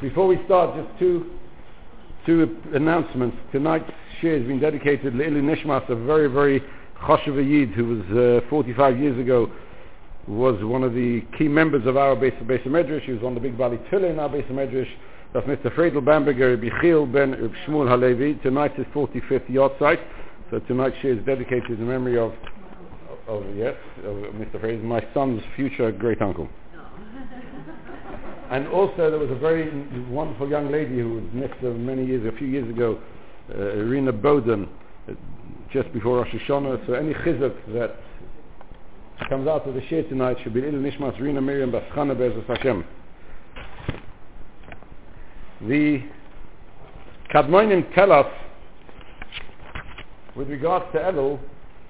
Before we start, just two, two announcements. Tonight's shiur has been dedicated to Ilui Nishmas, a very, very Choshev Yid who was uh, 45 years ago was one of the key members of our base, Beis Medrash. He was on the big Baal Tefillah in our Beis Medrash. That's Mr. Friedel Bamberger, Bichil Ben Shmuel Halevi. Tonight's his 45th yahrzeit. So tonight's shiur is dedicated in memory of, of, of yes, of Mr. Friedel, my son's future great uncle. And also there was a very wonderful young lady who was next to many years, a few years ago, uh, Irina Bowden, uh, just before Rosh Hashanah. So any chizuk that comes out of the shiur tonight should be Ilui Nishmas Rina Miriam Baschana Be'ezus Hashem. The Kadmonim tell us, with regards to Elul,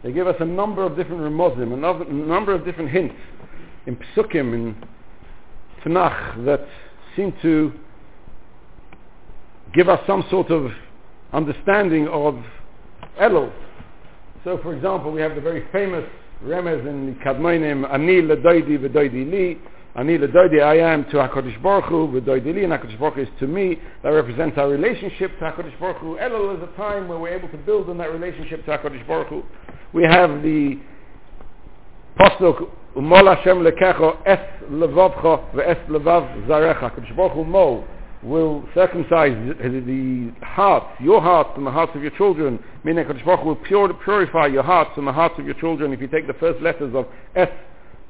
they give us a number of different remozim, a number of different hints in psukim, in Tanakh that seem to give us some sort of understanding of Elul. So, for example, we have the very famous remez in the Kadmonim, Ani ledoidi v'doidi li, Ani ledoidi I am to HaKadosh Baruch Hu, v'doidi li, and HaKadosh Baruch Hu is to me. That represents our relationship to HaKadosh Baruch Hu. Elul is a time where we're able to build on that relationship to HaKadosh Baruch Hu. We have the Pasuk, Umol Hashem lekecho es levavcha ve'es levav zarecha. HaKadosh Baruch Hu mo will circumcise the heart, your heart and the hearts of your children. Meaning HaKadosh Baruch will purify your hearts and the hearts of your children. If you take the first letters of Es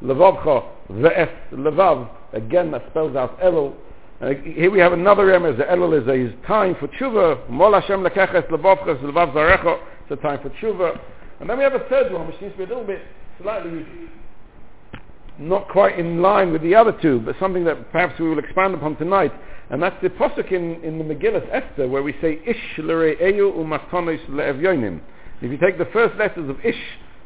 Levavcha, Ve'es Levav, again that spells out Elul. Uh, here we have another remez. The Elul is a is time for tshuva. Mol Hashem lekech es levavcha levav zarecha. It's a time for tshuva. And then we have a third one, which seems to be a little bit slightly not quite in line with the other two, but something that perhaps we will expand upon tonight. And that's the posuk in, in the Megillah Esther where we say Ish l're'eyu umatonis le'evyonim. If you take the first letters of Ish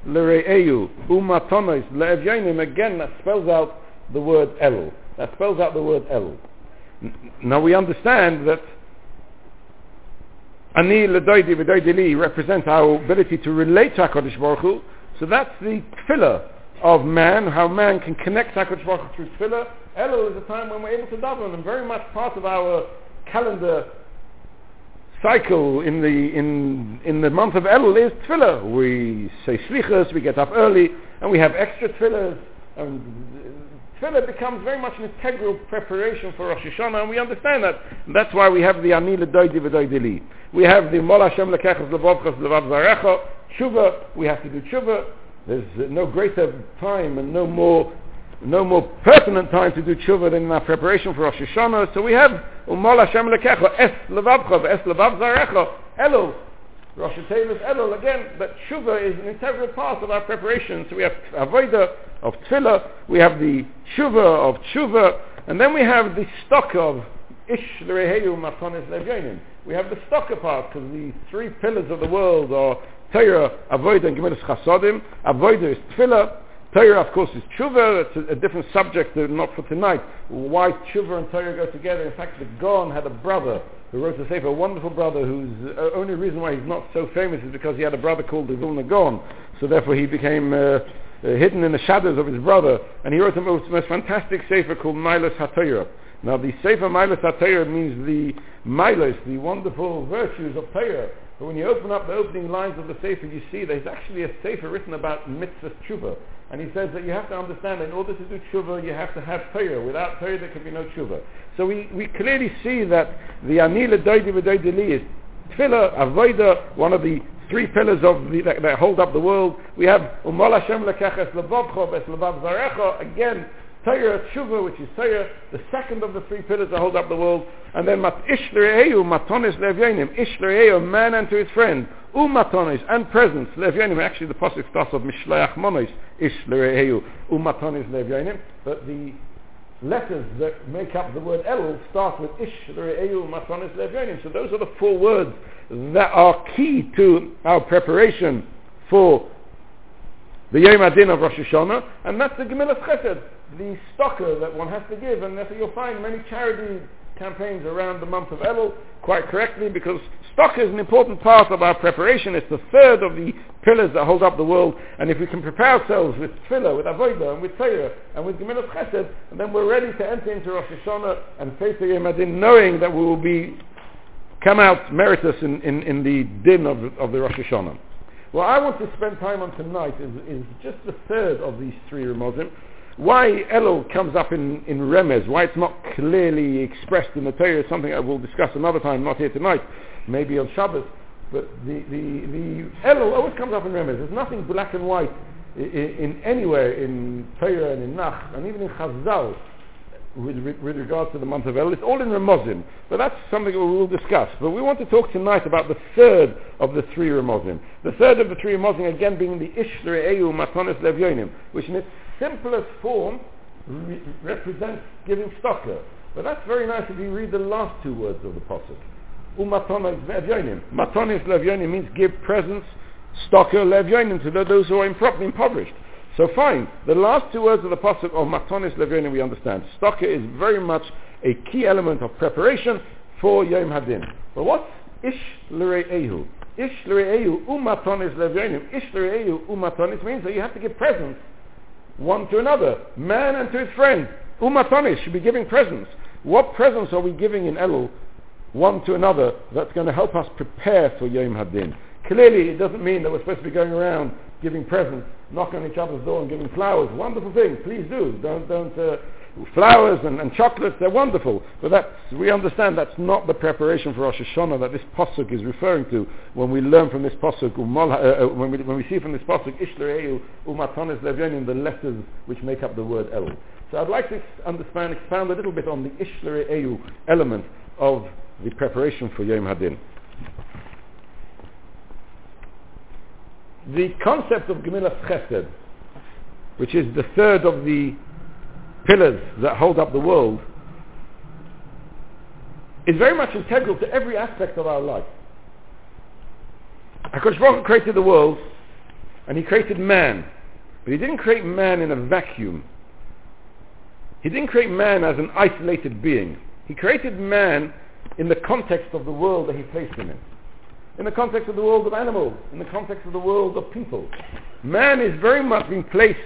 l're'eyu umatonis le'evyonim, again that spells out the word El. That spells out the word El. Now we understand that Ani l'doidi v'doidi li represents our ability to relate to HaKadosh Baruch Hu. So that's the tefillah of man, how man can connect HaKadosh Baruch through tefillah. Elul is a time when we're able to daven, and very much part of our calendar cycle in the in in the month of Elul is tefillah. We say slichas, we get up early, and we have extra tefillahs. And tefillah becomes very much an integral preparation for Rosh Hashanah, and we understand that. And that's why we have the Ani L'Doidi V'Doidi We have the Mol Hashem Lekechas Levavchas Levav Zarecha, Tshuva, we have to do Tshuva. There's no greater time and no more no more pertinent time to do tshuva than in our preparation for Rosh Hashanah. So we have Umol Hashem Lekecha, Es Levavcha, Es Levav Zarecha, Elul. Rosh Hashanah Elul again, but tshuva is an integral part of our preparation. So we have Avodah of Tefillah, we have the tshuva of tshuva, and then we have the tzedoka of Ish L'Reheyu Matonis Levyonim. We have the tzedoka part, because the three pillars of the world are Torah, Avodah, and Gemilas Chasodim. Avodah is Tefillah. Torah, of course, is Tshuva. It's a, a, different subject, uh, not for tonight. Why Tshuva and Torah go together. In fact, the Gaon had a brother who wrote a sefer, a wonderful brother whose uh, only reason why he's not so famous is because he had a brother called the Vilna Gaon. So therefore he became uh, uh, hidden in the shadows of his brother. And he wrote the most, most fantastic sefer called Ma'alos HaTorah. Now the Sefer Ma'alos HaTorah means the Ma'alos, the wonderful virtues of Torah. But when you open up the opening lines of the Sefer, you see there's actually a Sefer written about mitzvah tshuva. And he says that you have to understand that in order to do tshuva, you have to have Torah. Without Torah, there can be no tshuva. So we, we clearly see that the Anila Doidi V'Doidi Li is Tefillah, one of the three pillars of the, that, that, hold up the world. We have Umal Hashem Bes Levav again, Torah Tshuva, which is Torah, the second of the three pillars that hold up the world, and then Mat Ish Matonis Levyanim, Ish man and to his friend, U Matonis, and presents, Levyanim, actually the Pasuk starts of Mishloach Manos, Ish L'Re'eu, Levyanim, but the letters that make up the word El start with Ish L'Re'eu, Matonis Levyanim, so those are the four words that are key to our preparation for the Yom Hadin of Rosh Hashanah, and that's the Gemilas Chesed, the tzedoka that one has to give, and therefore you'll find many charity campaigns around the month of Elul quite correctly because tzedoka is an important part of our preparation. It's the third of the pillars that hold up the world. And if we can prepare ourselves with tefillah, with avodah, and with Torah, and with Gemilas Chesed, then we're ready to enter into Rosh Hashanah and face the Yom knowing that we will be come out meritorious in, in, in the din of, of the Rosh Hashanah. What I want to spend time on tonight is, is just the third of these three Ramazim. Why Elul comes up in, in Remez, why it's not clearly expressed in the Torah is something I will discuss another time, not here tonight, maybe on Shabbos. But the, the, the Elul always comes up in Remez. There's nothing black and white in, in anywhere in Torah and in Nach, and even in Chazal with, with regard to the month of Elul. It's all in Ramazim, but that's something we will discuss. But we want to talk tonight about the third of the three Ramazim. The third of the three Ramazim, again, being the Ishtre Eyu Matonis Levyonim, which in simplest form re- represents giving tzedoka. But that's very nice if you read the last two words of the Pasuk. Umatonis Levyonim. Matonis Levyonim means give presents, tzedoka Levyonim, to those who are impoverished. So fine. The last two words of the pasuk of Matonis Levyonim we understand. Stocker is very much a key element of preparation for Yom Hadin. But what's Ish L'Re'ehu? Ish L'Re'ehu Umatonis Levyonim. Ish L'Re'ehu Umatonis means that you have to give presents one to another. Man and to his friend. Umatonis should be giving presents. What presents are we giving in Elul one to another that's going to help us prepare for Yom Hadin? Clearly, it doesn't mean that we're supposed to be going around giving presents, knocking on each other's door and giving flowers. Wonderful thing. Please do. Don't, don't, uh, flowers and, and, chocolates, they're wonderful. But that's, we understand that's not the preparation for Rosh Hashanah that this Pasuk is referring to when we learn from this Pasuk, uh, uh, when, we, when we see from this Pasuk, Ishlereyu umatonis levyonim, the letters which make up the word El. So I'd like to understand, expand a little bit on the Ishlereyu element of the preparation for Yom Hadin. the concept of Gemilas Chesed, which is the third of the pillars that hold up the world, is very much integral to every aspect of our life. HaKadosh Baruch created the world, and He created man, but He didn't create man in a vacuum. He didn't create man as an isolated being. He created man in the context of the world that He placed him in in the context of the world of animals, in the context of the world of people. Man is very much being placed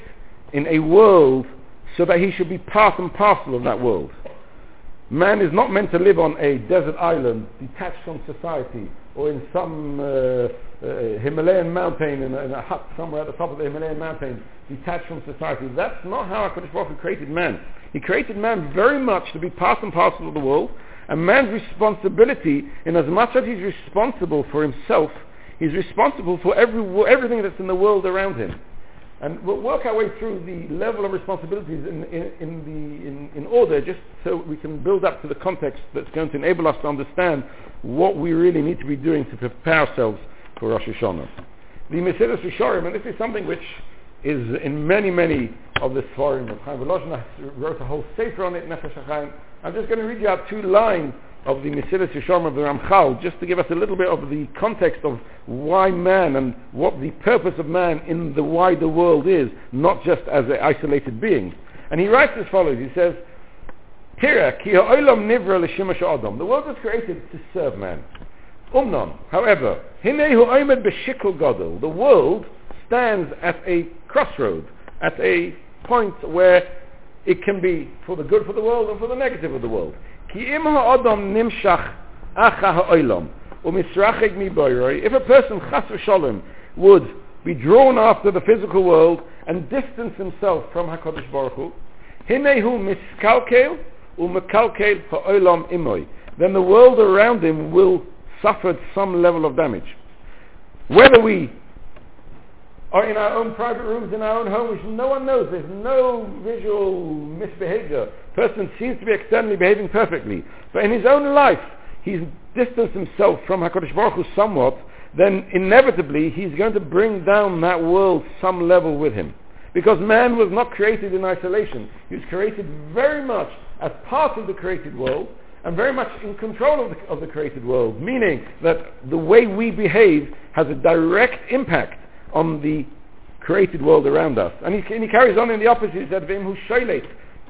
in a world so that he should be part and parcel of that world. Man is not meant to live on a desert island detached from society or in some uh, uh, Himalayan mountain in a, in a, hut somewhere at the top of the Himalayan mountain detached from society. That's not how HaKadosh Baruch created man. He created man very much to be part and parcel of the world and man's responsibility, in as much as he's responsible for himself, he's responsible for every, everything that's in the world around him. And we'll work our way through the level of responsibilities in, in, in, the, in, in order just so we can build up to the context that's going to enable us to understand what we really need to be doing to prepare ourselves for Rosh Hashanah. The Mesilas Yesharim, and this is something which is in many, many of the Sfarim. Chaim Volozhin wrote a whole sefer on it, Nefesh HaChaim, I'm just going to read you out two lines of the Mesilas Yesharim of the Ramchal, just to give us a little bit of the context of why man and what the purpose of man in the wider world is, not just as an isolated being. And he writes as follows, he says, Tira, ki ha'olam nivra l'shimash adam. The world was created to serve man. Umnon, however, hinehu oimed b'shikl gadol. The world stands at a crossroad, at a point where it can be for the good for the world or for the negative of the world. If a person, chas v'sholem, would be drawn after the physical world and distance himself from HaKadosh Baruch Hu, hinehu miskalkel u'mekalkel ha'olam imoy. Then the world around him will suffer some level of damage. Whether we or in our own private rooms in our own home, which no one knows. There's no visual misbehavior. Person seems to be externally behaving perfectly. But in his own life, he's distanced himself from HaKadosh Baruch Hu somewhat, then inevitably he's going to bring down that world some level with him. Because man was not created in isolation. He was created very much as part of the created world, and very much in control of the, of the created world, meaning that the way we behave has a direct impact on the created world around us. And he, and he carries on in the opposite, he said, Vim hu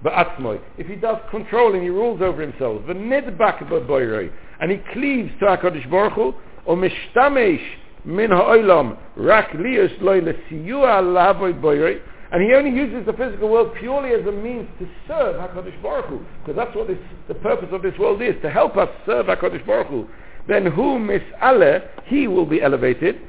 ba'atzmoi, if he does control controlling, he rules over himself, v'nidbak b'boiroi, and he cleaves to HaKadosh Baruch Hu, or mishtamesh min ha'olam rak loy lesiyua boiroi, and he only uses the physical world purely as a means to serve HaKadosh Baruch Hu, because that's what this, the purpose of this world is, to help us serve HaKadosh Baruch Hu. Then who mis'ale, he will be elevated,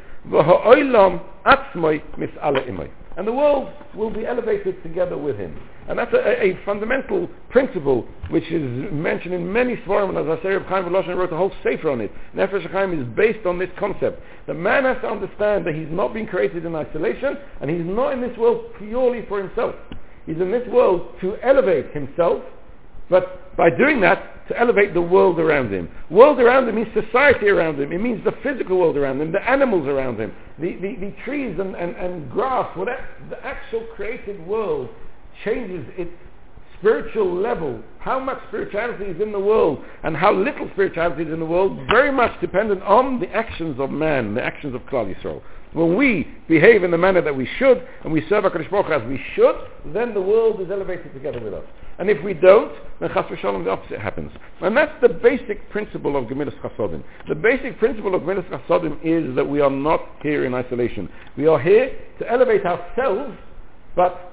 and the world will be elevated together with him. And that's a, a fundamental principle which is mentioned in many Sfarim, and as I say, Reb Chaim Volozhin wrote a whole sefer on it. Nefesh Chaim is based on this concept. The man has to understand that he's not being created in isolation, and he's not in this world purely for himself. He's in this world to elevate himself, but by doing that, to elevate the world around him. World around him means society around him. It means the physical world around him, the animals around him, the, the, the trees and, and, and grass, whatever. The actual created world changes its spiritual level. How much spirituality is in the world and how little spirituality is in the world, very much dependent on the actions of man, the actions of Klal Yisrael. When we behave in the manner that we should, and we serve HaKadosh Baruch as we should, then the world is elevated together with us. And if we don't, then Chas v'shalom, the opposite happens. And that's the basic principle of Gemilas Chasodim. The basic principle of Gemilas Chasodim is that we are not here in isolation. We are here to elevate ourselves, but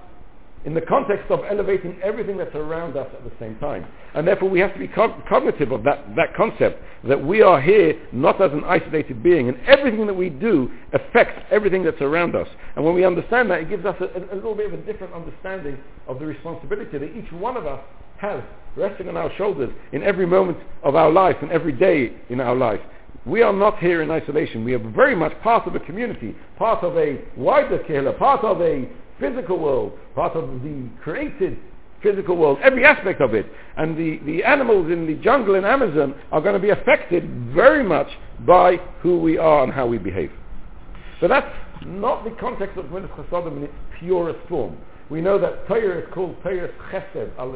in the context of elevating everything that's around us at the same time. And therefore we have to be co- cognitive of that, that concept, that we are here not as an isolated being, and everything that we do affects everything that's around us. And when we understand that, it gives us a, a little bit of a different understanding of the responsibility that each one of us has resting on our shoulders in every moment of our life and every day in our life. We are not here in isolation. We are very much part of a community, part of a wider kehillah, part of a physical world, part of the created physical world, every aspect of it. And the, the animals in the jungle in Amazon are going to be affected very much by who we are and how we behave. So that's not the context of Gemilas Chasadim in its purest form. We know that Torah is called Torah Chesed al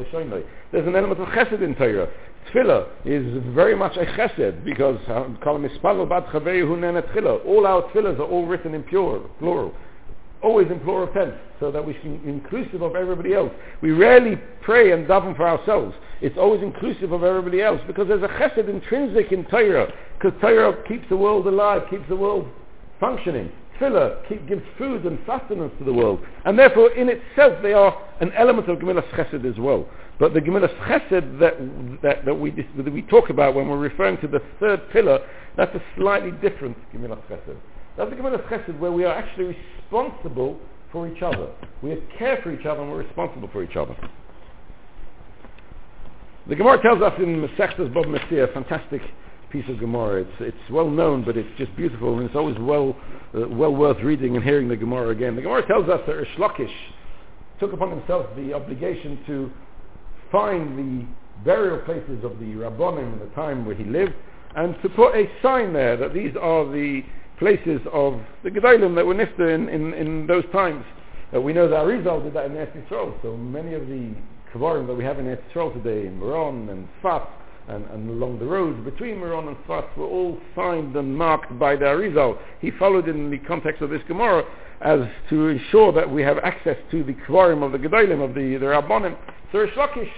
There's an element of Chesed in Torah. Tefillah is very much a Chesed because uh, all our tefillahs are all written in pure, plural always in plural tense, so that we can inclusive of everybody else. We rarely pray and daven for ourselves. It's always inclusive of everybody else because there's a chesed intrinsic in Torah, because Torah keeps the world alive, keeps the world functioning. Tefillah keep, gives food and sustenance to the world, and therefore in itself they are an element of Gemilas Chesed as well. But the Gemilas Chesed that, that, that, we, that we talk about when we're referring to the third pillar, that's a slightly different Gemilas Chesed. That's the Gemilas Chesed where we are actually responsible for each other. We care for each other and we're responsible for each other. The Gemara tells us in Masechtas Bava Metzia, a fantastic piece of Gemara. It's, it's well known, but it's just beautiful, and it's always well, uh, well worth reading and hearing the Gemara again. The Gemara tells us that Rish Lakish took upon himself the obligation to find the burial places of the Rabbonim in the time where he lived, and to put a sign there that these are the places of the Gedolim that were nifta in, in, in those times. Uh, we know that Arizal did that in Eretz Yisrael, so many of the Kavarim that we have in Eretz Yisrael today, in Meron and Sfat, and, and, along the roads between Meron and Sfat were all signed and marked by the Arizal. He followed in the context of this Gemara as to ensure that we have access to the Kvarim of the Gedolim, of the, the Rabbonim. So Rish Lakish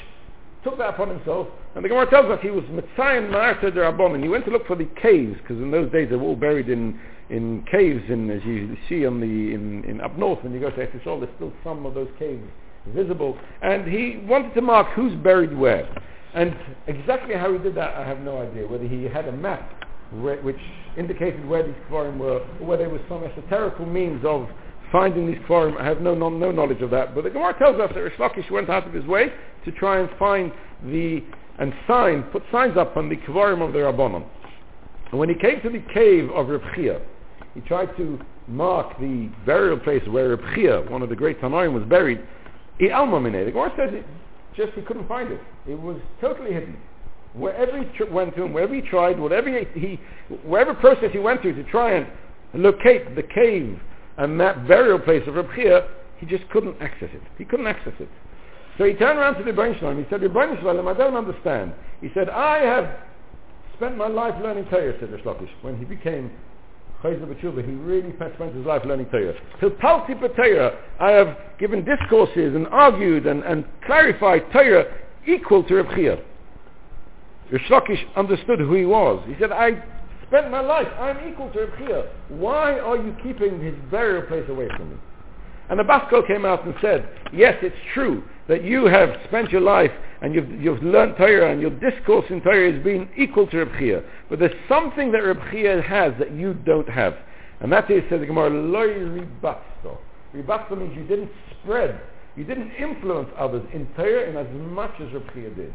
took that upon himself, and the Gemara tells us he was Mitzayin Ma'arta de Rabbonim. He went to look for the caves, because in those days they were all buried in in caves, in, as you see on the in, in up north when you go to Eretz there's still some of those caves visible. And he wanted to mark who's buried where. And exactly how he did that, I have no idea. Whether he had a map where, which indicated where these kvarim were, or whether there was some esoterical means of finding these kvarim. I have no, no, no knowledge of that. But the Gemara tells us that Rish Lakish went out of his way to try and find the and sign, put signs up on the kvarim of the Rabbanon. And when he came to the cave of Reb Chia, he tried to mark the burial place where Reb Chia, one of the great Tanoim, was buried. The Gemara says it, just he couldn't find it. It was totally hidden. Wherever he tr- went to, and wherever he tried, whatever he, he, process he went through to try and locate the cave and that burial place of Reb Chia, he just couldn't access it. He couldn't access it. So he turned around to the Shalom. He said, Ribono Shel Olam, I don't understand. He said, I have spent my life learning Torah, said Rish Lakish, when he became Chayzer B'tshuva, he really spent his life learning Torah. Pilpalti Torah, I have given discourses and argued and, and clarified Torah equal to Reb Chia. Rish understood who he was. He said, I spent my life, I'm equal to Reb Chia. Why are you keeping his burial place away from me? And the Basko came out and said, yes, it's true that you have spent your life and you've, you've learned Torah and your discourse in Torah has been equal to Reb Chia. But there's something that Reb Chia has that you don't have. And that is, says the Gemara, loy ribatsto. Ribatsto means you didn't spread, you didn't influence others in Torah in as much as Reb Chia did.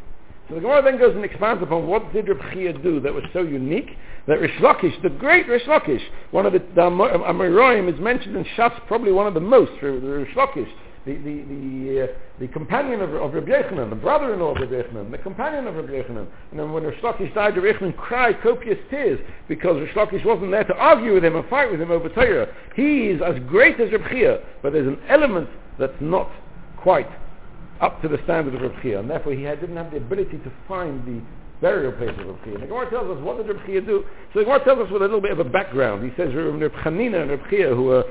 So the Gemara then goes and expands upon what did Reb Chia do that was so unique that Rish Lakish, the great Rish Lakish, one of the, the Amoraim is mentioned in Shas probably one of the most, Rish Lakish, the, the, the, uh, the companion of, of Rabbi Yochanan, the brother-in-law of Rabbi Yochanan, the companion of Rabbi Yochanan. And then when Rish Lakish died, Rabbi Yochanan cried copious tears because Rish Lakish wasn't there to argue with him and fight with him over Torah. He is as great as Rabbi Chia, but there's an element that's not quite up to the standard of Reb Chia, and therefore he had, didn't have the ability to find the burial place of Reb Chia. The Gemara tells us, what did Reb Chia do? So the Gemara tells us with a little bit of a background. He says Reb Chanina and Reb Chia, who were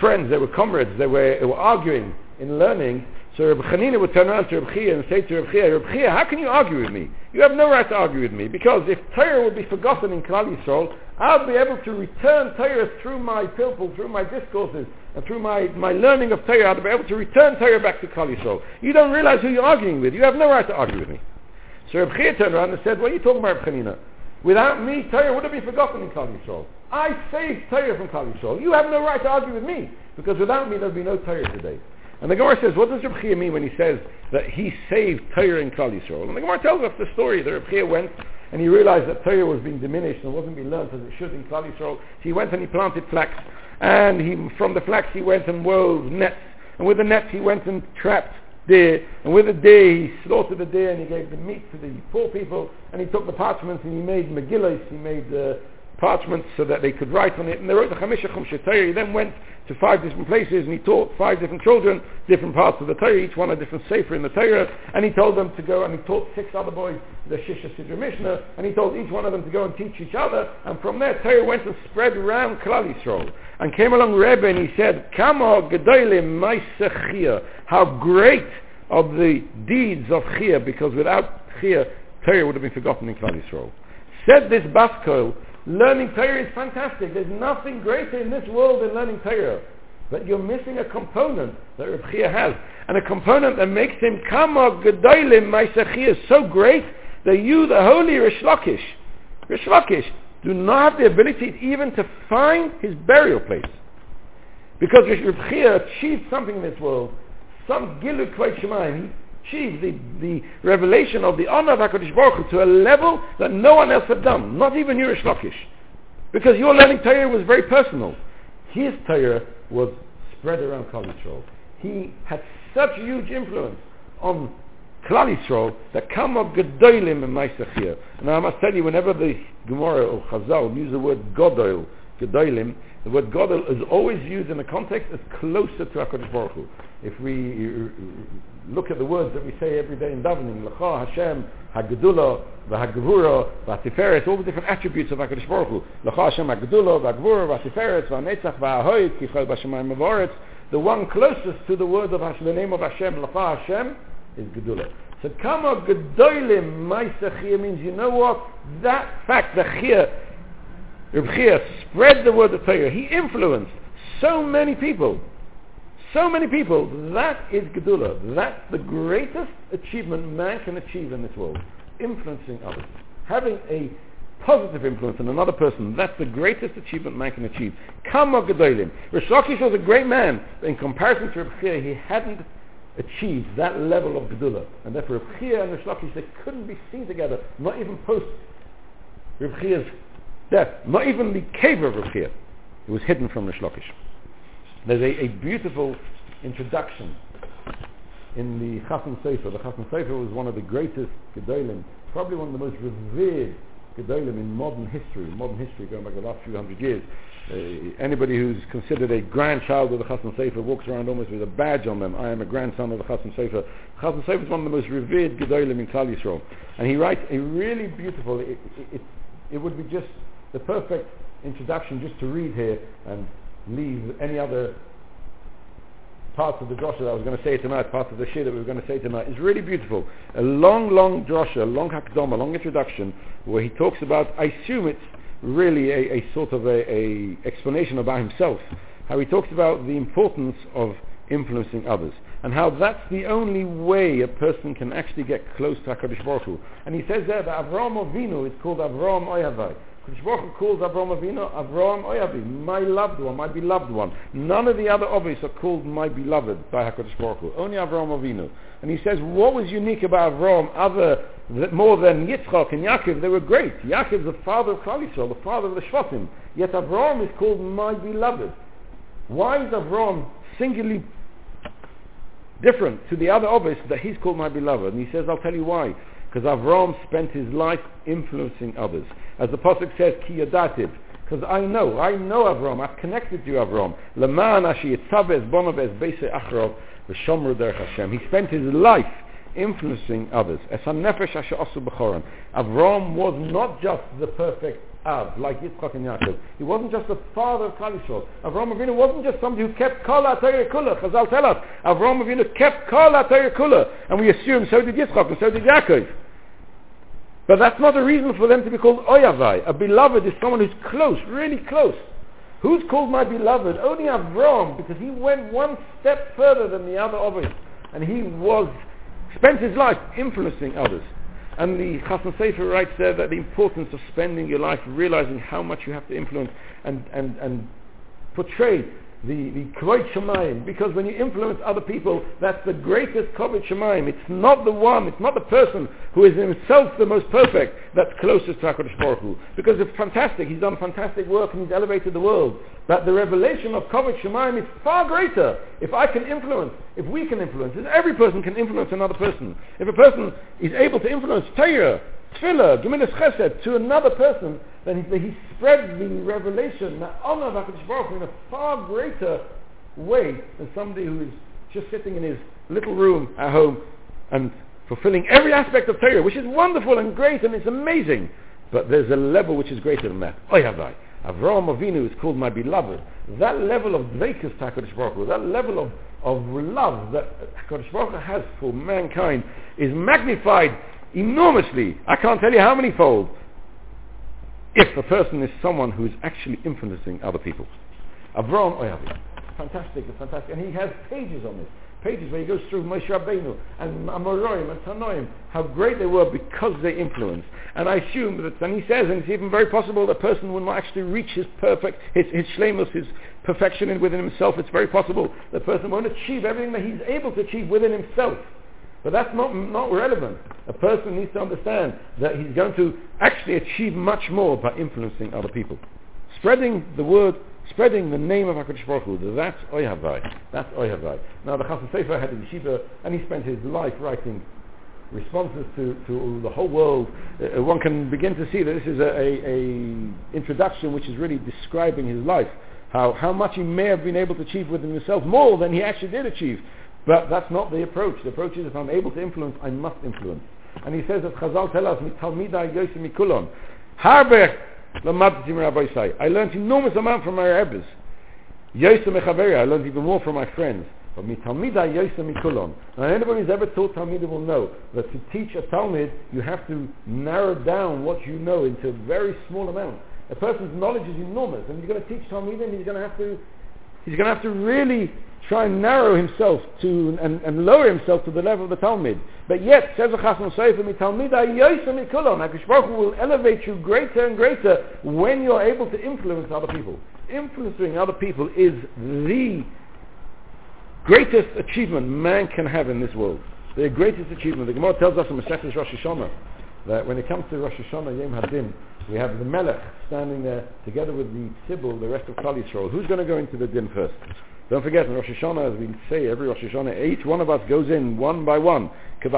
friends, they were comrades, they were, they were arguing in learning, so Reb Chanina would turn around to Reb Chia and say to Reb Chia, Reb Chia, how can you argue with me? You have no right to argue with me, because if Torah would be forgotten in Klal Yisrael, I'll be able to return Torah through my pilpul, through my discourses, and through my, my learning of Torah, I'll be able to return Torah back to Klal Yisrael. You don't realize who you're arguing with. You have no right to argue with me. So Reb Chia turned around and said, what are you talking about, Reb Chanina? Without me, Torah would have been forgotten in Klal Yisrael. I saved Torah from Klal Yisrael. You have no right to argue with me, because without me, there'd be no Torah today. And the Gemara says, what does Reb mean when he says that he saved Torah in Klal Yisrael? And the Gemara tells us the story that Reb went and he realized that Torah was being diminished and wasn't being learned as it should in Klal Yisrael. So he went and he planted flax, and he, from the flax he went and wove nets, and with the nets he went and trapped deer, and with the deer he slaughtered the deer and he gave the meat to the poor people, and he took the parchments and he made megillas, he made uh, so that they could write on it, and they wrote the Chamisha Chumshe Torah. He then went to five different places and he taught five different children different parts of the Torah, each one a different sefer in the Torah, and he told them to go and he taught six other boys the Shisha Sidra Mishnah, and he told each one of them to go and teach each other, and from there Torah went and spread around Klal Yisrael. And came along Rebbe and he said, Kama Gedolim Maisechia, how great of the deeds of Chia, because without Chia, Torah would have been forgotten in Klal Yisrael. Said this Baskoil, Learning Torah is fantastic. There's nothing greater in this world than learning Torah. But you're missing a component that Reb Chia has. And a component that makes him kama gedolim ma'isachia is so great that you, the holy Rish Lakish, do not have the ability even to find his burial place. Because Reb Chia achieved something in this world, some gilu kvayt achieved the, the revelation of the honor of HaKadosh Baruch Hu to a level that no one else had done, not even Yurish Lakish. Because your learning Torah was very personal. His Torah was spread around Klal Yisrael. He had such huge influence on Klal Yisrael that come of Gedolim and Maisachir. Now I must tell you, whenever the Gemara or Chazal use the word Godol, Gedolim, the word Godol is always used in a context as closer to HaKadosh Baruch Hu. If we uh, look at the words that we say every day in davening, L'cha Hashem, Hagdula, V'Hagvura, V'Tiferet, all the different attributes of HaKadosh Baruch Hu. L'cha Hashem, Hagdula, V'Hagvura, V'Tiferet, V'Netzach, V'Ahoyt, Kichol B'Shemayim V'Oretz. The one closest to the word of Hashem, the name of Hashem, L'cha Hashem, is Gedula. So Kama Gedolim Maisachia means, you know what? That fact, the Chia, Reb Chia spread the word of Torah. He influenced so many people. So many people. That is Gedula. That's the greatest achievement man can achieve in this world. Influencing others. Having a positive influence on another person, that's the greatest achievement man can achieve. Kama Gedolim. Rish Lakish was a great man. But In comparison to Reb Chia, he hadn't achieved that level of Gedula. And therefore Reb Chia and Rish Lakish, they couldn't be seen together, not even post Chia's death. Not even the cave of Chia. It was hidden from Rish Lakish. There's a, a beautiful introduction in the Chasam Sofer. The Chasam Sofer was one of the greatest Gedolim, probably one of the most revered Gedolim in modern history, modern history going back the last few hundred years. Uh, anybody who's considered a grandchild of the Chasam Sofer walks around almost with a badge on them. I am a grandson of the Chasam Sofer. Chasam Sofer is one of the most revered Gedolim in Klal Yisrael. And he writes a really beautiful, it, it, it, it would be just the perfect introduction just to read here and leave any other parts of the drosha that I was going to say tonight, part of the shir that we were going to say tonight, is really beautiful. A long, long drosha, a long hakdom, a long introduction, where he talks about, I assume it's really a, a sort of a, a explanation about himself, how he talks about the importance of influencing others and how that's the only way a person can actually get close to HaKadosh Baruch Hu. And he says there that Avram Avinu is called Avram Oyavai. HaKadosh calls Avram Avinu Avram oh Oyavi, my loved one, my beloved one. None of the other Avis are called my beloved by HaKadosh Baruch Hu. Only Avram Avinu. And he says what was unique about Avram other more than Yitzchak and Yaakov, they were great. Yaakov is the father of Klal Yisrael, the father of the Shvatim. Yet Avram is called my beloved. Why is Avram singularly different to the other obvious that he's called my beloved. And he says, I'll tell you why. Because Avram spent his life influencing others. As the Pasuk says, Ki yadativ. Because I know, I know Avram, I've connected to you Avram. Leman ashi yitzavez bonaves beise achrov v'shomru derech Hashem. He spent his life influencing others. Avram was not just the perfect Av, like Yitzchak and Yaakov. He wasn't just the father of Klal Yisrael. Avram Avinu wasn't just somebody who kept Kol Kula. Chazal tell us, Avram Avinu kept Kol Kula. And we assume so did Yitzchak and so did Yaakov. But that's not a reason for them to be called Oyavai. A beloved is someone who's close, really close. Who's called my beloved? Only Avram, because he went one step further than the other of it. And he was, spent his life influencing others. And the Chasam Sofer writes there that the importance of spending your life realizing how much you have to influence and, and, and portray the, the Kvod Shemayim, because when you influence other people, that's the greatest Kvod Shemayim. It's not the one, it's not the person who is himself the most perfect that's closest to HaKadosh Baruch Hu. Because it's fantastic, he's done fantastic work and he's elevated the world. But the revelation of Kvod Shemayim is far greater. If I can influence, if we can influence, if every person can influence another person. If a person is able to influence Torah, tefillah, Gemilas Chesed to another person, then he, he spread the revelation, the honor of HaKadosh Baruch Hu in a far greater way than somebody who is just sitting in his little room at home and fulfilling every aspect of Torah, which is wonderful and great and it's amazing. But there's a level which is greater than that. Oyavai. Avraham Avinu is called my beloved. That level of dveikus HaKadosh Baruch Hu, that level of, of love that HaKadosh Baruch Hu has for mankind is magnified enormously. I can't tell you how many fold. If a person is someone who is actually influencing other people. Avram oh, Oyavi. Fantastic, fantastic. And he has pages on this. Pages where he goes through Moshe Rabbeinu and Amoraim and Tanoim, how great they were because they influenced. And I assume that, and he says, and it's even very possible that the person will not actually reach his perfect, his, his shlemus, his perfection within himself. It's very possible the person won't achieve everything that he's able to achieve within himself. But that's not, not relevant. A person needs to understand that he's going to actually achieve much more by influencing other people. Spreading the word, spreading the name of HaKadosh Baruch Hu, that's Oyhavai. That's Oyhavai. Now the Chasam Sofer had a yeshiva and he spent his life writing responses to, to the whole world. Uh, one can begin to see that this is a, a, a introduction which is really describing his life. How, how much he may have been able to achieve within himself, more than he actually did achieve. But that's not the approach. The approach is if I'm able to influence, I must influence. And he says that Chazal tell us, Talmida Yosef Mikulon. Harbe Lamadti Rabbi Sai. I learned enormous amount from my rabbis. Yosef Mechaveri, I learned even more from my friends. But mitalmida mikulon. Now anybody who's ever taught Talmud will know that to teach a Talmid, you have to narrow down what you know into a very small amount. A person's knowledge is enormous, and you're going to teach Talmid, and he's going to have to, he's going to have to really try and narrow himself to and, and lower himself to the level of the Talmid. But yet, says the Chasam Sofer, Talmud Hakadosh Baruch will elevate you greater and greater when you're able to influence other people. Influencing other people is the greatest achievement man can have in this world. The greatest achievement. The Gemara tells us in Masechus Rosh Hashanah that when it comes to Rosh Hashanah Yom Hadin, we have the Melech standing there together with the Tzibur, the rest of Klal Yisrael. Who's going to go into the din first? Don't forget, in Rosh Hashanah, as we say every Rosh Hashanah, each one of us goes in one by one. Each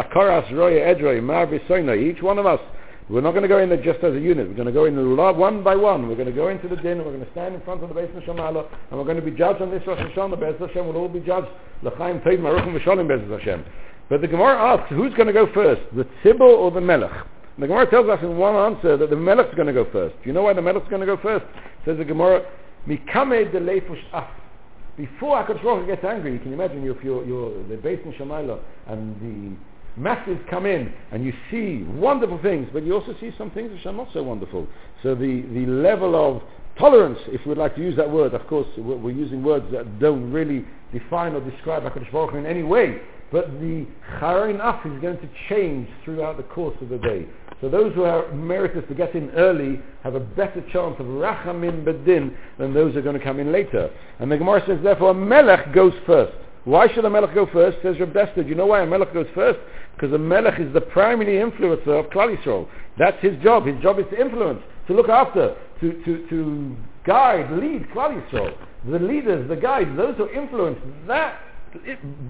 one of us. We're not going to go in there just as a unit. We're going to go in one by one. We're going to go into the din. We're going to stand in front of the base of Shemala, and we're going to be judged on this Rosh Hashanah. Bez Hashem will all be judged. L'chaim Teid Maruchim V'Shalim Bez Hashem. But the Gemara asks, who's going to go first, the Tzibur or the Melech? And the Gemara tells us in one answer that the Melech is going to go first. Do you know why the Melech is going to go first? Says the Gemara, Mikame de leifush af. Before HaKadosh Baruch gets angry, you can imagine if you're, you're the base in Shemaila and the masses come in and you see wonderful things, but you also see some things which are not so wonderful. So the, the level of tolerance, if we'd like to use that word, of course we're, we're using words that don't really define or describe HaKadosh Baruch in any way, but the charein af is going to change throughout the course of the day. So those who are meritorious to get in early have a better chance of rachamim bedin than those who are going to come in later. And the Gemara says, therefore, a melech goes first. Why should a melech go first? Says Reb. Do you know why a melech goes first? Because a melech is the primary influencer of Klal Yisrael. That's his job. His job is to influence, to look after, to, to, to guide, lead Klal Yisrael. The leaders, the guides, those who influence, that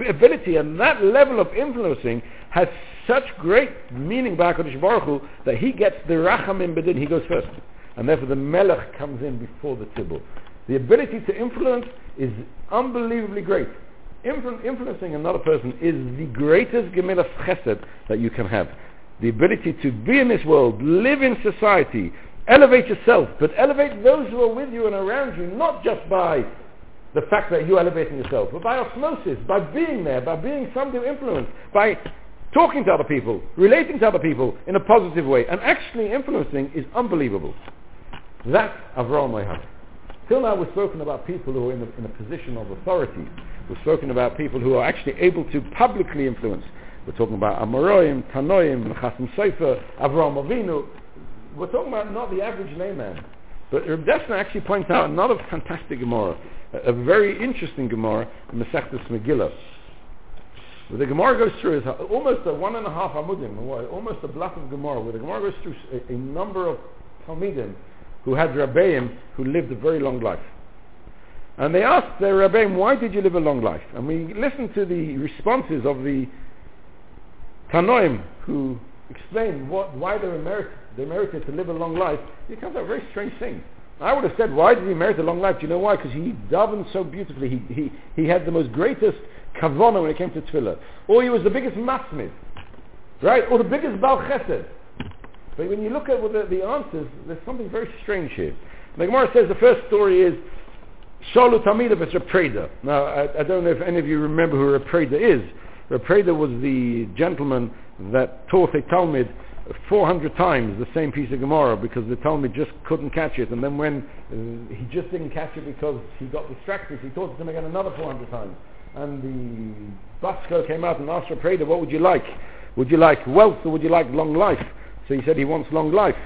ability and that level of influencing has such great meaning by HaKadosh Baruch Hu that he gets the Rachamim Bedin, he goes first. And therefore the Melech comes in before the Tzibur. The ability to influence is unbelievably great. Influ- influencing another person is the greatest Gemilas Chesed that you can have. The ability to be in this world, live in society, elevate yourself, but elevate those who are with you and around you, not just by the fact that you're elevating yourself, but by osmosis, by being there, by being somebody who influence, by talking to other people, relating to other people in a positive way, and actually influencing is unbelievable. That's Avraham Mayhak. Till now we've spoken about people who are in a, in a position of authority. We've spoken about people who are actually able to publicly influence. We're talking about Amoraim, Tanoim, Chasam Sofer, Avraham Avinu. We're talking about not the average layman. But Reb Dessler actually points out another fantastic Gemara, a, very interesting Gemara, Masechtas Megillah. Where the Gemara goes through is almost a one and a half amudim, almost a block of Gemara, where the Gemara goes through a, a number of Talmidim who had Rabbeim who lived a very long life. And they asked their Rabbeim, why did you live a long life? And we listened to the responses of the Tanoim who explained what, why they, merit, they merited to live a long life. It comes out a very strange thing. I would have said, why did he merit a long life? Do you know why? Because he davened so beautifully. He, he, he had the most greatest kavana when it came to tefillah. Or he was the biggest masmid. Right? Or the biggest bal chesed. But when you look at the, the answers, there's something very strange here. The Gemara says the first story is Shalu Tamida vs. Preda. Now, I, I, don't know if any of you remember who Preda is. Preda was the gentleman that taught a Talmud 400 times the same piece of Gemara because the Talmid just couldn't catch it. And then when uh, he just didn't catch it because he got distracted, he taught it to him again another 400 times. And the Basko came out and asked Preda, what would you like? Would you like wealth or would you like long life? So he said he wants long life.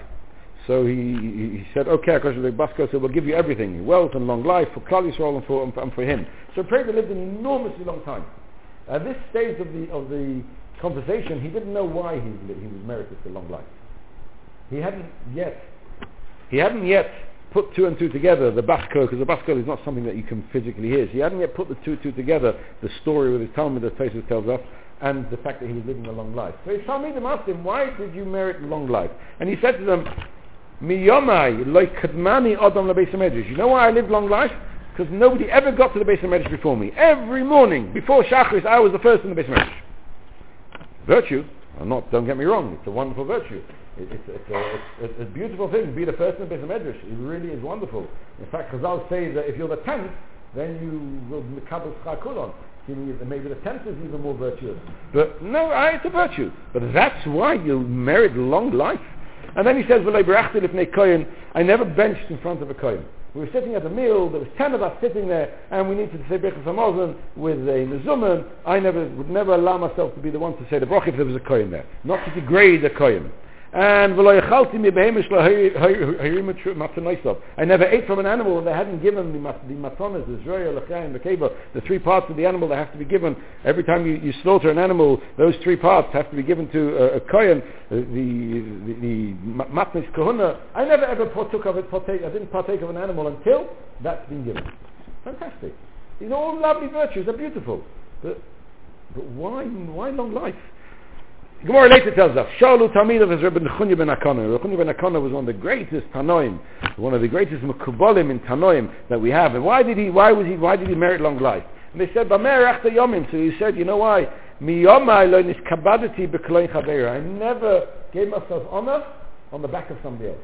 So he, he said, okay, because the Basko said, we'll give you everything, wealth and long life for Klal Yisrael and for, and for him. So Preda lived an enormously long time. At this stage of the, of the conversation, he didn't know why he, he was merited for long life. He hadn't yet, he hadn't yet put two and two together, the Bachko, because the Bachko is not something that you can physically hear. So he hadn't yet put the two and two together, the story with his Talmid that Tosfos tells us, and the fact that he was living a long life. So his Talmidim asked him, why did you merit long life? And he said to them, Miyomai like kadmani adam You know why I lived long life? Because nobody ever got to the base of before me. Every morning, before Shachris, I was the first in the base of. Virtue, I'm not, don't get me wrong, it's a wonderful virtue. It, it's, it's, a, it's, a, beautiful thing, to be the first in the Medrash. It really is wonderful. In fact, Chazal say that if you're the tenth, then you will Mikabel Schakulon. Maybe the tenth is even more virtuous. But no, ah, it's a virtue. But that's why you merit long life. And then he says. I never benched in front of a kohen. We were sitting at a meal, there was ten of us sitting there, and we needed to say Birchas Hamazon with a Mezuman. I never, would never allow myself to be the one to say the Brach if there was a kohen there. Not to degrade the kohen. And I never ate from an animal and they hadn't given the, the matonas, the zroya, l'chaim, the keva, the three parts of the animal that have to be given. Every time you, you slaughter an animal, those three parts have to be given to a, a kohen, the, the, the matnis kahuna. I never ever partook of it, partake, I didn't partake of an animal until that's been given. Fantastic. These are all lovely virtues, they're beautiful. But, but why, why long life? Gemara later tells us, Shalu Tamid of Rabbi Nechunya ben HaKanah. Nechunya ben HaKanah was one of the greatest Tanoim, one of the greatest Mekubalim in Tanoim that we have. And why did he, why was he, why did he merit long life? And they said, Bamer Achta Yomim. So he said, you know why? Miyomai lo niskabadati bekloin chaveira. I never gave myself honor on the back of somebody else.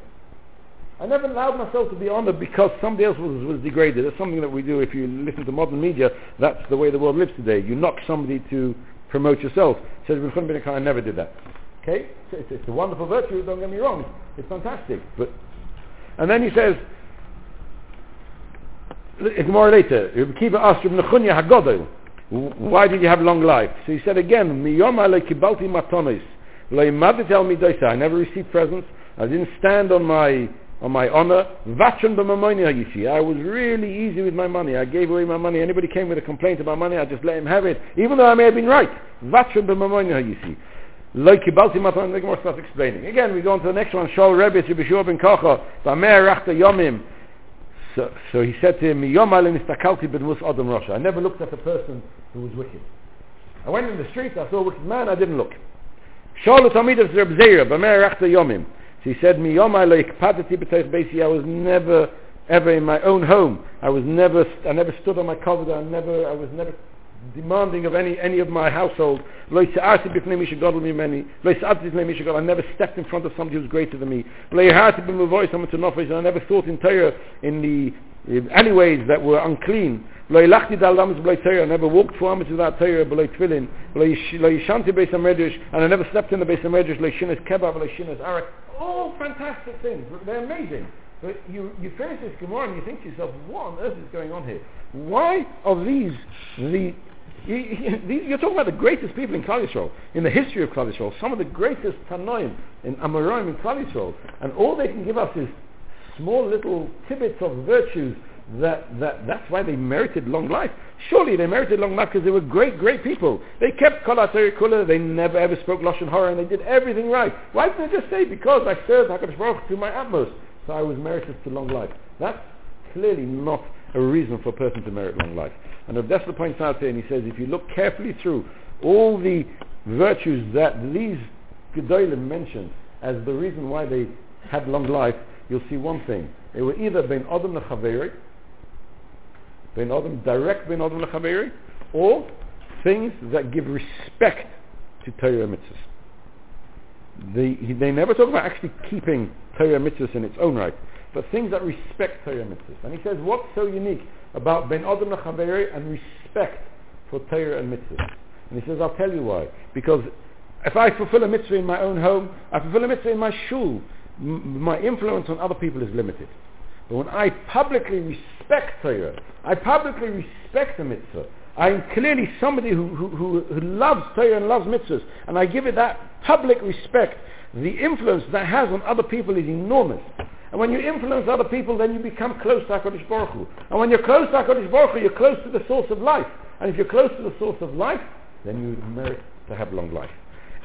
I never allowed myself to be honored because somebody else was, was degraded. That's something that we do if you listen to modern media. That's the way the world lives today. You knock somebody to promote yourself. Says Ibn bin I never did that. Okay? So it's, it's, a wonderful virtue, don't get me wrong. It's fantastic. But And then he says, it's more later, why did you have long life? So he said again, I never received presents. I didn't stand on my on my honor. I was really easy with my money. I gave away my money. Anybody came with a complaint about money, I just let him have it, even though I may have been right. Like Kibalti Matan, the Gemara starts explaining. Again, we go on to the next one. Shol Rebbe, Yehoshua ben Korcha, Bamer Rachta Yomim. So, so he said to him. I never looked at the person who was wicked. I went in the street, I saw a wicked man, I didn't look. Shol Tamid of Reb Zeira, Bamer Rachta Yomim. He said, Mi Yom Alim Padati B'Teich Beisi, I was never ever in my own home. I was never, I never stood on my cover. I never, I was never demanding of any any of my household. I never stepped in front of somebody who's greater than me. I never thought in Torah in the in any ways that were unclean. I never walked four hours without Torah, below tefillin. And I never slept in the base of Medrash, kebab, All fantastic things. They're amazing. But you, you finish this Gemara and you think to yourself, what on earth is going on here? Why are these the you're talking about the greatest people in Klal Yisrael, in the history of Klal Yisrael, some of the greatest Tanoim in Amoraim in Klal Yisrael, and all they can give us is small little tidbits of virtues that, that that's why they merited long life. Surely they merited long life because they were great, great people. They kept Kol Kula, they never ever spoke Lashon Hara, and they did everything right. Why didn't they just say, because I served HaKadosh Baruch to my utmost, so I was merited to long life? That's clearly not a reason for a person to merit long life. And Rav points out here, and he says, if you look carefully through all the virtues that these Gedolim mentioned as the reason why they had long life, you'll see one thing. They were either Ben Adam Lechaveri, Ben Adam, direct Ben Adam Lechaveri, or things that give respect to Torah mitzvahs. They, they never talk about actually keeping Torah mitzvahs in its own right, but things that respect Torah mitzvahs. And he says, what's so unique about Ben Adam Lechaveri and respect for Torah and mitzvahs? And he says, I'll tell you why. Because if I fulfill a mitzvah in my own home, I fulfill a mitzvah in my shul, m- my influence on other people is limited. But when I publicly respect Torah, I publicly respect the mitzvah, I'm clearly somebody who, who, who, loves Torah and loves mitzvahs, and I give it that public respect, the influence that has on other people is enormous. And when you influence other people, then you become close to HaKadosh Baruch Hu. And when you're close to HaKadosh Baruch Hu, you're close to the source of life. And if you're close to the source of life, then you merit to have long life.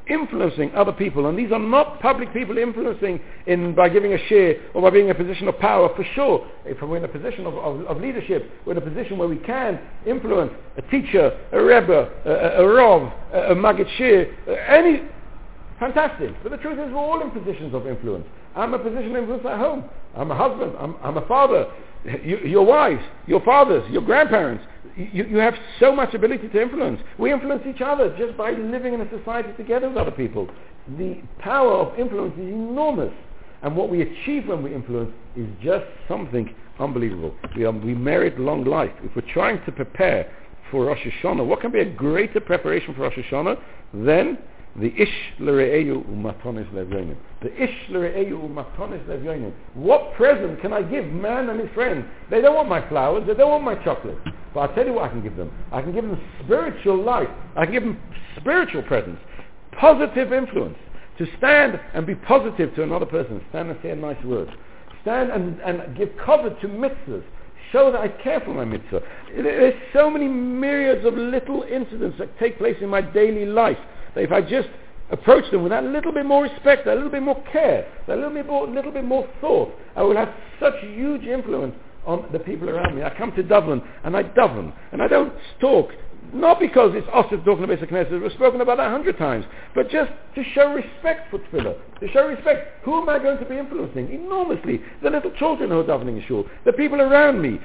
Influencing other people, and these are not public people influencing in by giving a share or by being in a position of power, for sure. If we're in a position of, of, of leadership, we're in a position where we can influence a teacher, a rebbe, a, a, rav, a, a maggid shir, uh, any, fantastic. But the truth is we're all in positions of influence. I'm a position of influence at home. I'm a husband. I'm, I'm a father. You, your wives, your fathers, your grandparents. You, you have so much ability to influence. We influence each other just by living in a society together with other people. The power of influence is enormous. And what we achieve when we influence is just something unbelievable. We, are, we merit long life. If we're trying to prepare for Rosh Hashanah, what can be a greater preparation for Rosh Hashanah than the ish l're'eyu u'matonis levyonim. The ish l're'eyu u'matonis levyonim. What present can I give man and his friend? They don't want my flowers. They don't want my chocolate. But I'll tell you what I can give them. I can give them spiritual life. I can give them spiritual presence. Positive influence. To stand and be positive to another person. Stand and say a nice word. Stand and, and give cover to mitzvahs show that I care for my mitzvah. There's so many myriads of little incidents that take place in my daily life that if I just approach them with that little bit more respect, that little bit more care, that little bit more, little bit more thought, I will have such huge influence on the people around me. I come to Dublin and I Dublin and I don't talk not because it's us that's talking about the Knesset, we've spoken about that a hundred times, but just to show respect for Tefillah, to show respect. Who am I going to be influencing? Enormously. The little children who are davening in shul, the people around me,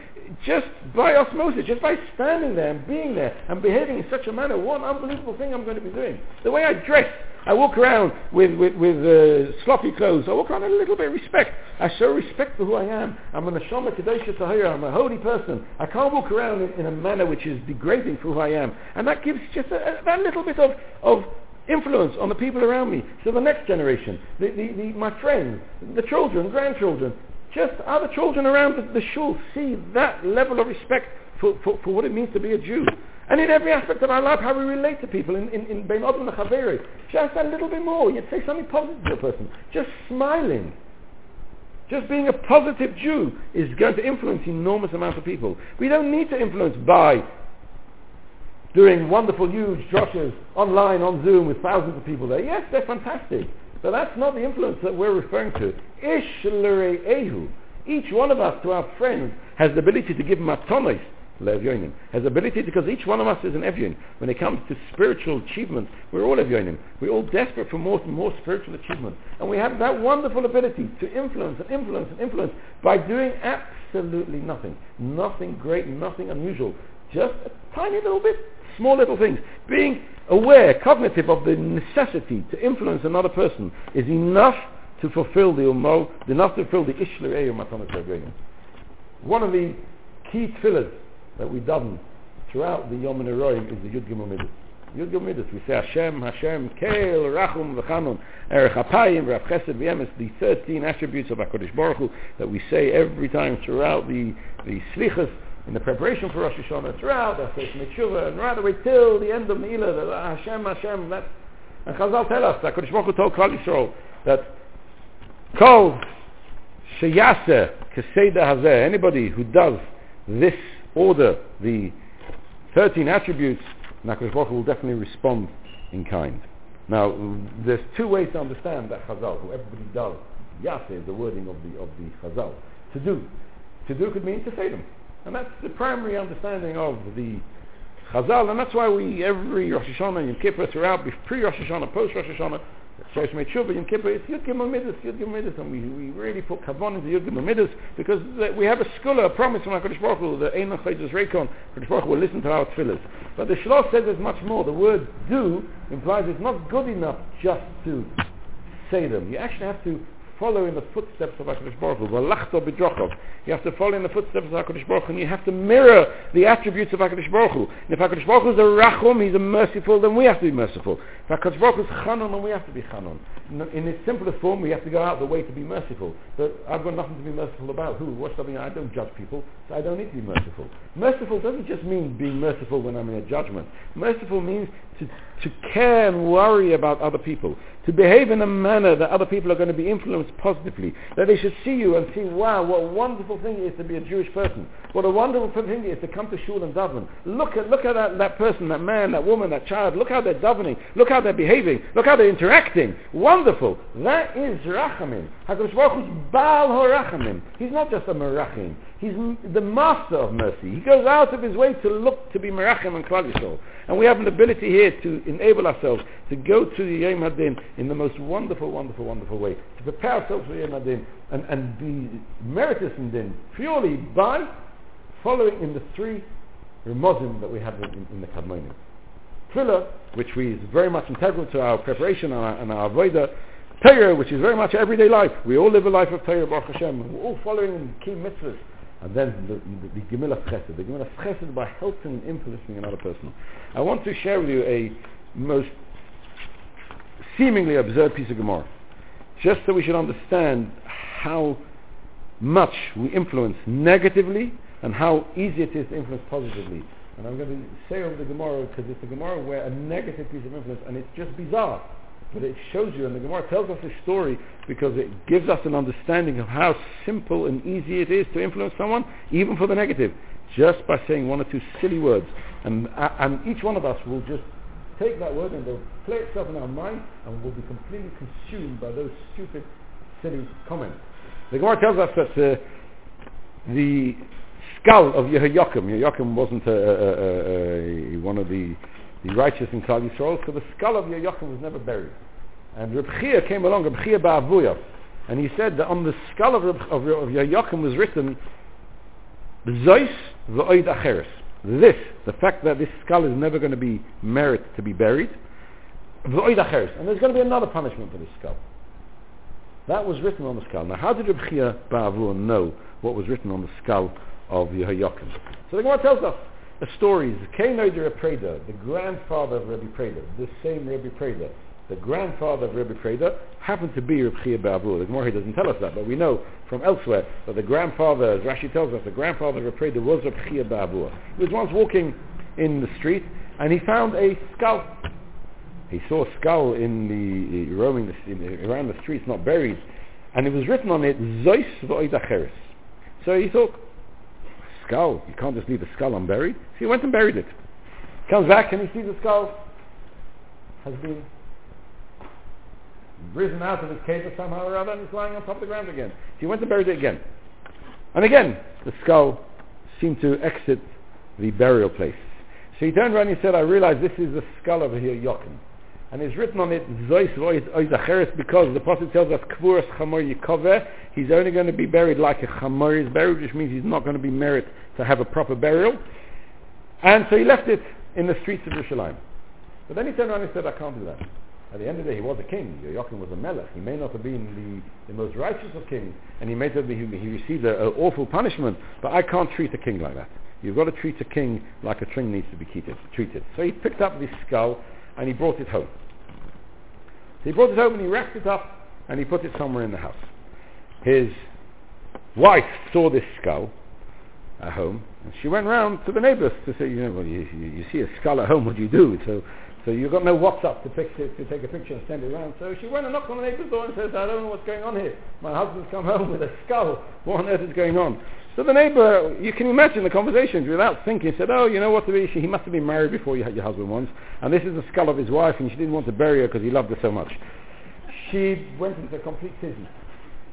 just by osmosis, just by standing there and being there and behaving in such a manner, what an unbelievable thing I'm going to be doing. The way I dress, I walk around with, with, with uh, sloppy clothes. I walk around with a little bit of respect. I show respect for who I am. I'm an Neshama Kadesha Tahira. I'm a holy person. I can't walk around in, in, a manner which is degrading for who I am. And that gives just a, a, that little bit of, of influence on the people around me. So the next generation, the, the, the, my friends, the children, grandchildren, just other children around the, the shul see that level of respect for, for, for what it means to be a Jew. And in every aspect of our life, how we relate to people, in, in, in Bein Odom Chaveri, just a little bit more. You'd say something positive to a person. Just smiling. Just being a positive Jew is going to influence enormous amounts of people. We don't need to influence by doing wonderful, huge drushes online on Zoom with thousands of people there. Yes, they're fantastic. But that's not the influence that we're referring to. Ishlere Ehu. Each one of us to our friends has the ability to give matonis Levyonim. Has ability because each one of us is an Evyon. When it comes to spiritual achievement, we're all Evyonim. We're all desperate for more more spiritual achievement. And we have that wonderful ability to influence and influence and influence by doing absolutely nothing. Nothing great, nothing unusual. Just a tiny little bit, small little things. Being aware, cognitive of the necessity to influence another person is enough to fulfill the umo, enough to fulfill the ishler eyum One of the key tefillahs that we daven throughout the Yom Roim is the Yud Gimel Midas. Yud Gimel Midas, we say Hashem, Hashem, Keil, Rachum, V'chanun, Erech HaPayim, Rav Chesed, V'yemes, the 13 attributes of HaKadosh Baruch Hu that we say every time throughout the, the Slichas, in the preparation for Rosh Hashanah, throughout the Seif Metshuva, and right away till the end of Ne'ilah, that ah, Hashem, Hashem, that, and Chazal tell us HaKadosh Baruch Hu told Klal Yisrael that Kol Sheyaseh Keseda Hazeh, anybody who does this order the 13 attributes, Nakash Baruch will definitely respond in kind. Now, there's two ways to understand that Chazal, who everybody does. Yaseh is the wording of the, of the Chazal. To do. To do could mean to say them. And that's the primary understanding of the Chazal, and that's why we, every Rosh Hashanah, Yom Kippur, throughout, pre-Rosh Hashanah, post-Rosh Hashanah, Shlosh Meit Shuvah, Yom Kippur, it's Yud Gimel Midas, Yud Gimel Midas, and we, we really put Kavon into Yud Gimel Midas, because we have a scholar, a promise from HaKadosh Baruch Hu, the Ein Chayzus Reikon, HaKadosh Baruch Hu will listen to our tefillahs. But the Shlosh says there's much more. The word do implies it's not good enough just to say them. You actually have to follow in the footsteps of HaKadosh Baruch Hu. You have to follow in the footsteps of HaKadosh Baruch Hu, and you have to mirror the attributes of HaKadosh Baruch Hu. And if HaKadosh Baruch Hu is a Rachum, he's a merciful, then we have to be merciful. If HaKadosh Baruch is Chanun, then we have to be Chanun. In its simplest form, we have to go out the way to be merciful. But I've got nothing to be merciful about. Who? What's something? I don't judge people, so I don't need to be merciful. Merciful doesn't just mean being merciful when I'm in a judgment. Merciful means to, to care and worry about other people to behave in a manner that other people are going to be influenced positively, that they should see you and see, wow, what a wonderful thing it is to be a Jewish person. What a wonderful thing it is to come to shul and daven. Look at, look at that, that person, that man, that woman, that child. Look how they're davening. Look how they're behaving. Look how they're interacting. Wonderful. That is rachamim. HaKadosh Baruch Hu is Baal HaRachamim. He's not just a merachim. He's the master of mercy. He goes out of his way to look to be merachim and klal Yisrael. And we have an ability here to enable ourselves to go to the Yom Hadin in the most wonderful, wonderful, wonderful way. To prepare ourselves for Yom Hadin and, and be meritorious in Din purely by following in the three remozim that we have in, in the Kadmonim. Tefillah, which we is very much integral to our preparation and our, and our Torah, which is very much everyday life. We all live a life of Torah, Baruch Hashem. We're all following key mitzvahs. And then the, the, the of Chesed. The of Chesed by helping and influencing another person. I want to share with you a most seemingly absurd piece of Gemara. Just so we should understand how much we influence negatively and how easy it is to influence positively. And I'm going to say over the Gemara because it's a Gemara where a negative piece of influence, and it's just bizarre. But it shows you, and the Gemara tells us this story because it gives us an understanding of how simple and easy it is to influence someone, even for the negative, just by saying one or two silly words. And, uh, and each one of us will just take that word and it'll play itself in our mind and we'll be completely consumed by those stupid, silly comments. The Gemara tells us that uh, the skull of Yehoiakim, Yehoiakim wasn't a, a, a, one of the the righteous in Klal Yisrael, so the skull of Yehoiakim was never buried. And Reb Chia came along, Reb Chia Ba'avuya, and he said that on the skull of, Reb, of, of Yehoiakim was written, Zois v'oid acheres. This, the fact that this skull is never going to be merit to be buried, And there's going to be another punishment for this skull. That was written on the skull. Now, how did Reb Chia Ba'avur know what was written on the skull of Yehoyakim? So the Gemara tells us a story. Kainoider Preda, the grandfather of Rabbi Preda, the same Rabbi Preda, the grandfather of Rabbi Preda, happened to be Reb Chia Ba'avur. The Gemara doesn't tell us that, but we know from elsewhere that the grandfather, as Rashi tells us, the grandfather of Reb Preda was Reb Chia Ba'avur. He was once walking in the street and he found a skull he saw a skull in the roaming the, in, around the streets, not buried, and it was written on it Zeus v'oidacheres. So he thought, skull, you can't just leave a skull unburied. So he went and buried it. Comes back and he sees the skull has been risen out of its cave somehow or other and it's lying on top of the ground again. So he went and buried it again. And again, the skull seemed to exit the burial place. So he turned around and he said, I realize this is the skull over here, Yokin and it's written on it because the Prophet tells us Kvuras Chamor he's only going to be buried like a Chamor is buried, which means he's not going to be merit to have a proper burial. And so he left it in the streets of Yerushalayim. But then he turned around and said, I can't do that. At the end of the day, he was a king. Yochanan was a melech. He may not have been the, the most righteous of kings, and he may have been, he, he received an awful punishment, but I can't treat a king like that. You've got to treat a king like a king needs to be treated. So he picked up this skull and he brought it home. He brought it home and he wrapped it up and he put it somewhere in the house. His wife saw this skull at home and she went round to the neighbours to say, you know, well, you, you, you see a skull at home, what do you do? So, so you've got no WhatsApp to, to take a picture and send it around. So she went and knocked on the neighbour's door and says, I don't know what's going on here. My husband's come home with a skull. What on earth is going on? So the neighbor, you can imagine the conversations without thinking, said, oh, you know what, he must have been married before you had your husband once, and this is the skull of his wife, and she didn't want to bury her because he loved her so much. She went into a complete tizzy.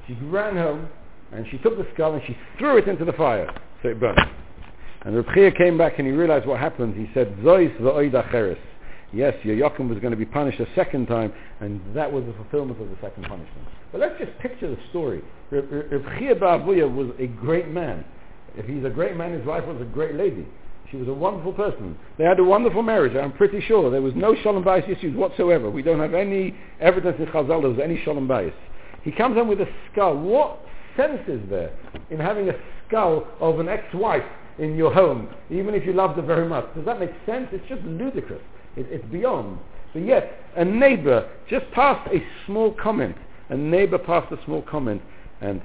She ran home, and she took the skull and she threw it into the fire, so it burned. And Reb came back and he realized what happened. He said, Zois v'oida cheres. Yes, Yoakim was going to be punished a second time, and that was the fulfillment of the second punishment. But let's just picture the story. Reb Chia was a great man. If he's a great man, his wife was a great lady. She was a wonderful person. They had a wonderful marriage, I'm pretty sure. There was no shalom bias issues whatsoever. We don't have any evidence in Chazal there was any shalom bias. He comes in with a skull. What sense is there in having a skull of an ex-wife in your home, even if you loved her very much? Does that make sense? It's just ludicrous. It, it's beyond. But yet, a neighbor just passed a small comment. A neighbor passed a small comment, and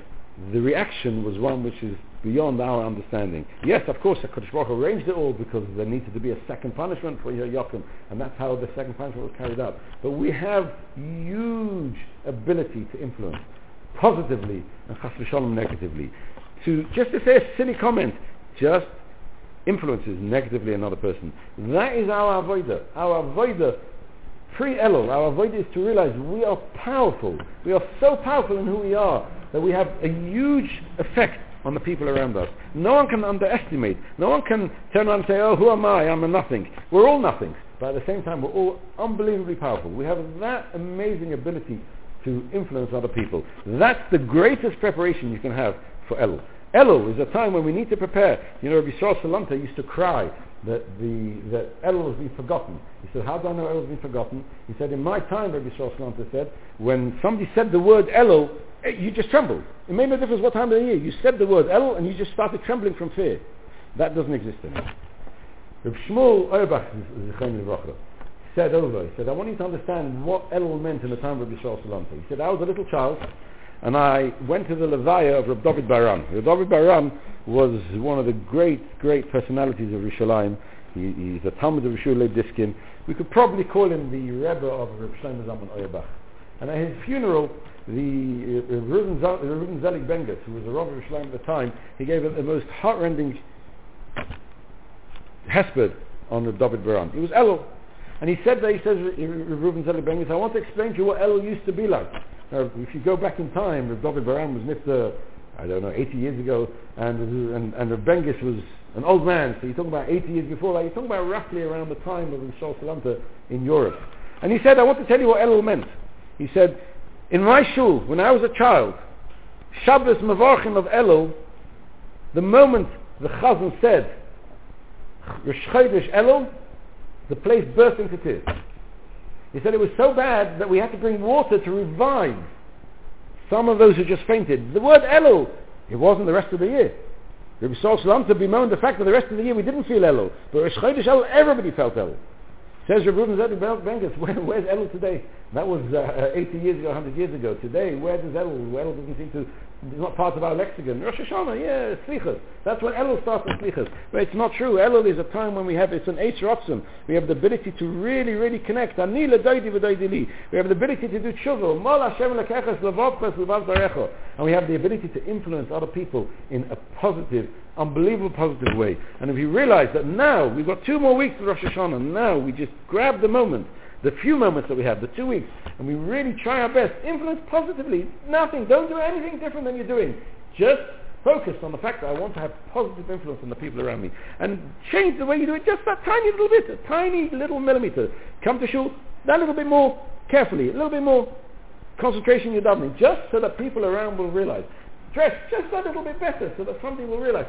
the reaction was one which is beyond our understanding. Yes, of course, the HaKadosh Baruch arranged it all because there needed to be a second punishment for Yochim, and that's how the second punishment was carried out. But we have huge ability to influence, positively and chas negatively. To just to say a silly comment, just influences negatively another person. That is our avoider. Our avoider, pre-Elul, our avoider is to realize we are powerful. We are so powerful in who we are that we have a huge effect on the people around us. No one can underestimate. No one can turn around and say, oh, who am I? I'm a nothing. We're all nothing. But at the same time, we're all unbelievably powerful. We have that amazing ability to influence other people. That's the greatest preparation you can have for Elul. Elul is a time when we need to prepare. You know, Rabbi Yisrael Salanta used to cry that the that Elul has been forgotten. He said, how do I know Elul has been forgotten? He said, in my time, Rabbi Yisrael Salanta said, when somebody said the word Elul, eh, you just trembled. It made no difference what time of the year. You said the word Elul and you just started trembling from fear. That doesn't exist anymore. Rabbi Shmuel Auerbach said over, he said, I want you to understand what Elul meant in the time of Rabbi Yisrael Salanta. He said, I was a little child, and I went to the Levaya of Reb David Baharan. Reb David Baharan was one of the great, great personalities of Rishalayim. He, he's a Talmid of Rishul Diskin. We could probably call him the Rebbe of Reb Shlomo Zalman. And at his funeral, the uh, uh, uh, Reuven Zelig Bengis, who was the Rav of Rishalayim at the time, he gave a, the most heartrending hesped on Reb David Baharan. It was Elul. And he said that, he says, uh, Reuven Zelig Bengis, I want to explain to you what Elul used to be like. Now, if you go back in time, Rav David Baharan was nifta, I don't know, 80 years ago, and and, and Rav Bengis was an old man, so you're talking about 80 years before that. You're talking about roughly around the time of Shal Salanta in Europe. And he said, I want to tell you what Elul meant. He said, in my shul, when I was a child, Shabbos Mavarchim of Elul, the moment the Chazan said, Rosh Chodesh Elul, the place burst into tears. He said it was so bad that we had to bring water to revive some of those who just fainted. The word Elul, it wasn't the rest of the year. Rabbi Saul Salam to bemoan the fact that the rest of the year we didn't feel Elul. But Rosh Chodesh Elul, everybody felt Elul. Says Rabbi Reuben Zedek where's Elul today? That was uh, 80 years ago, 100 years ago. Today, where does Elul? Elul doesn't seem to it's not part of our lexicon. Rosh Hashanah, yeah, Slichas. That's when Elul starts with Slichas. But it's not true. Elul is a time when we have, it's an Eitz. We have the ability to really, really connect. Ani l'doidi v'doidi li. We have the ability to do tshuva. Mol Hashem lekeches levavches levav zarecho. And we have the ability to influence other people in a positive, unbelievable positive way. And if you realize that now, we've got two more weeks of Rosh Hashanah, now we just grab the moment the few moments that we have, the two weeks, and we really try our best, influence positively, nothing, don't do anything different than you're doing. Just focus on the fact that I want to have positive influence on the people around me. And change the way you do it just that tiny little bit, a tiny little millimeter. Come to shul that little bit more carefully, a little bit more concentration in your davening, just so that people around will realize. Dress just a little bit better so that somebody will realize.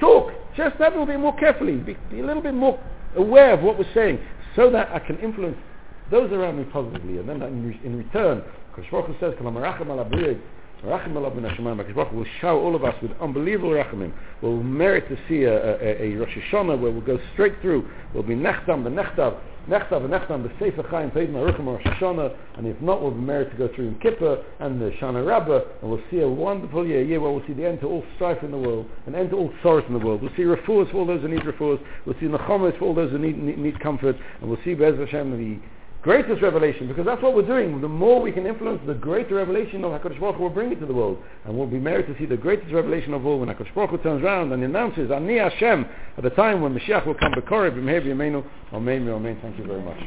Talk just a little bit more carefully, be, be a little bit more aware of what we're saying, so that I can influence those around me positively. And then in, in return, Kosh says, Rachim Allah ben Hashemayim, will shower all of us with unbelievable rachamim. We'll merit to see a, a, a Rosh Hashanah where we'll go straight through. We'll be nechtam, the nechtav, nechtav, the nechtam, the Sefer Chaim, Peid Maruchim, Rosh Hashanah, and if not, we'll be merit to go through in Kippur and the Shana Rabbah, and we'll see a wonderful year, a year where we'll see the end to all strife in the world, an end to all sorrows in the world. We'll see refuahs for all those who need refuahs, we'll see nechomas for all those who need, need, need comfort, and we'll see Bez Hashem the greatest revelation, because that's what we're doing. The more we can influence, the greater revelation of HaKadosh Baruch Hu will bring it to the world. And we'll be married to see the greatest revelation of all when HaKadosh Baruch Hu turns around and announces, Ani Hashem, at the time when Mashiach will come, Bekorib, B'meher B'yameinu, Amen, Amen. Thank you very much.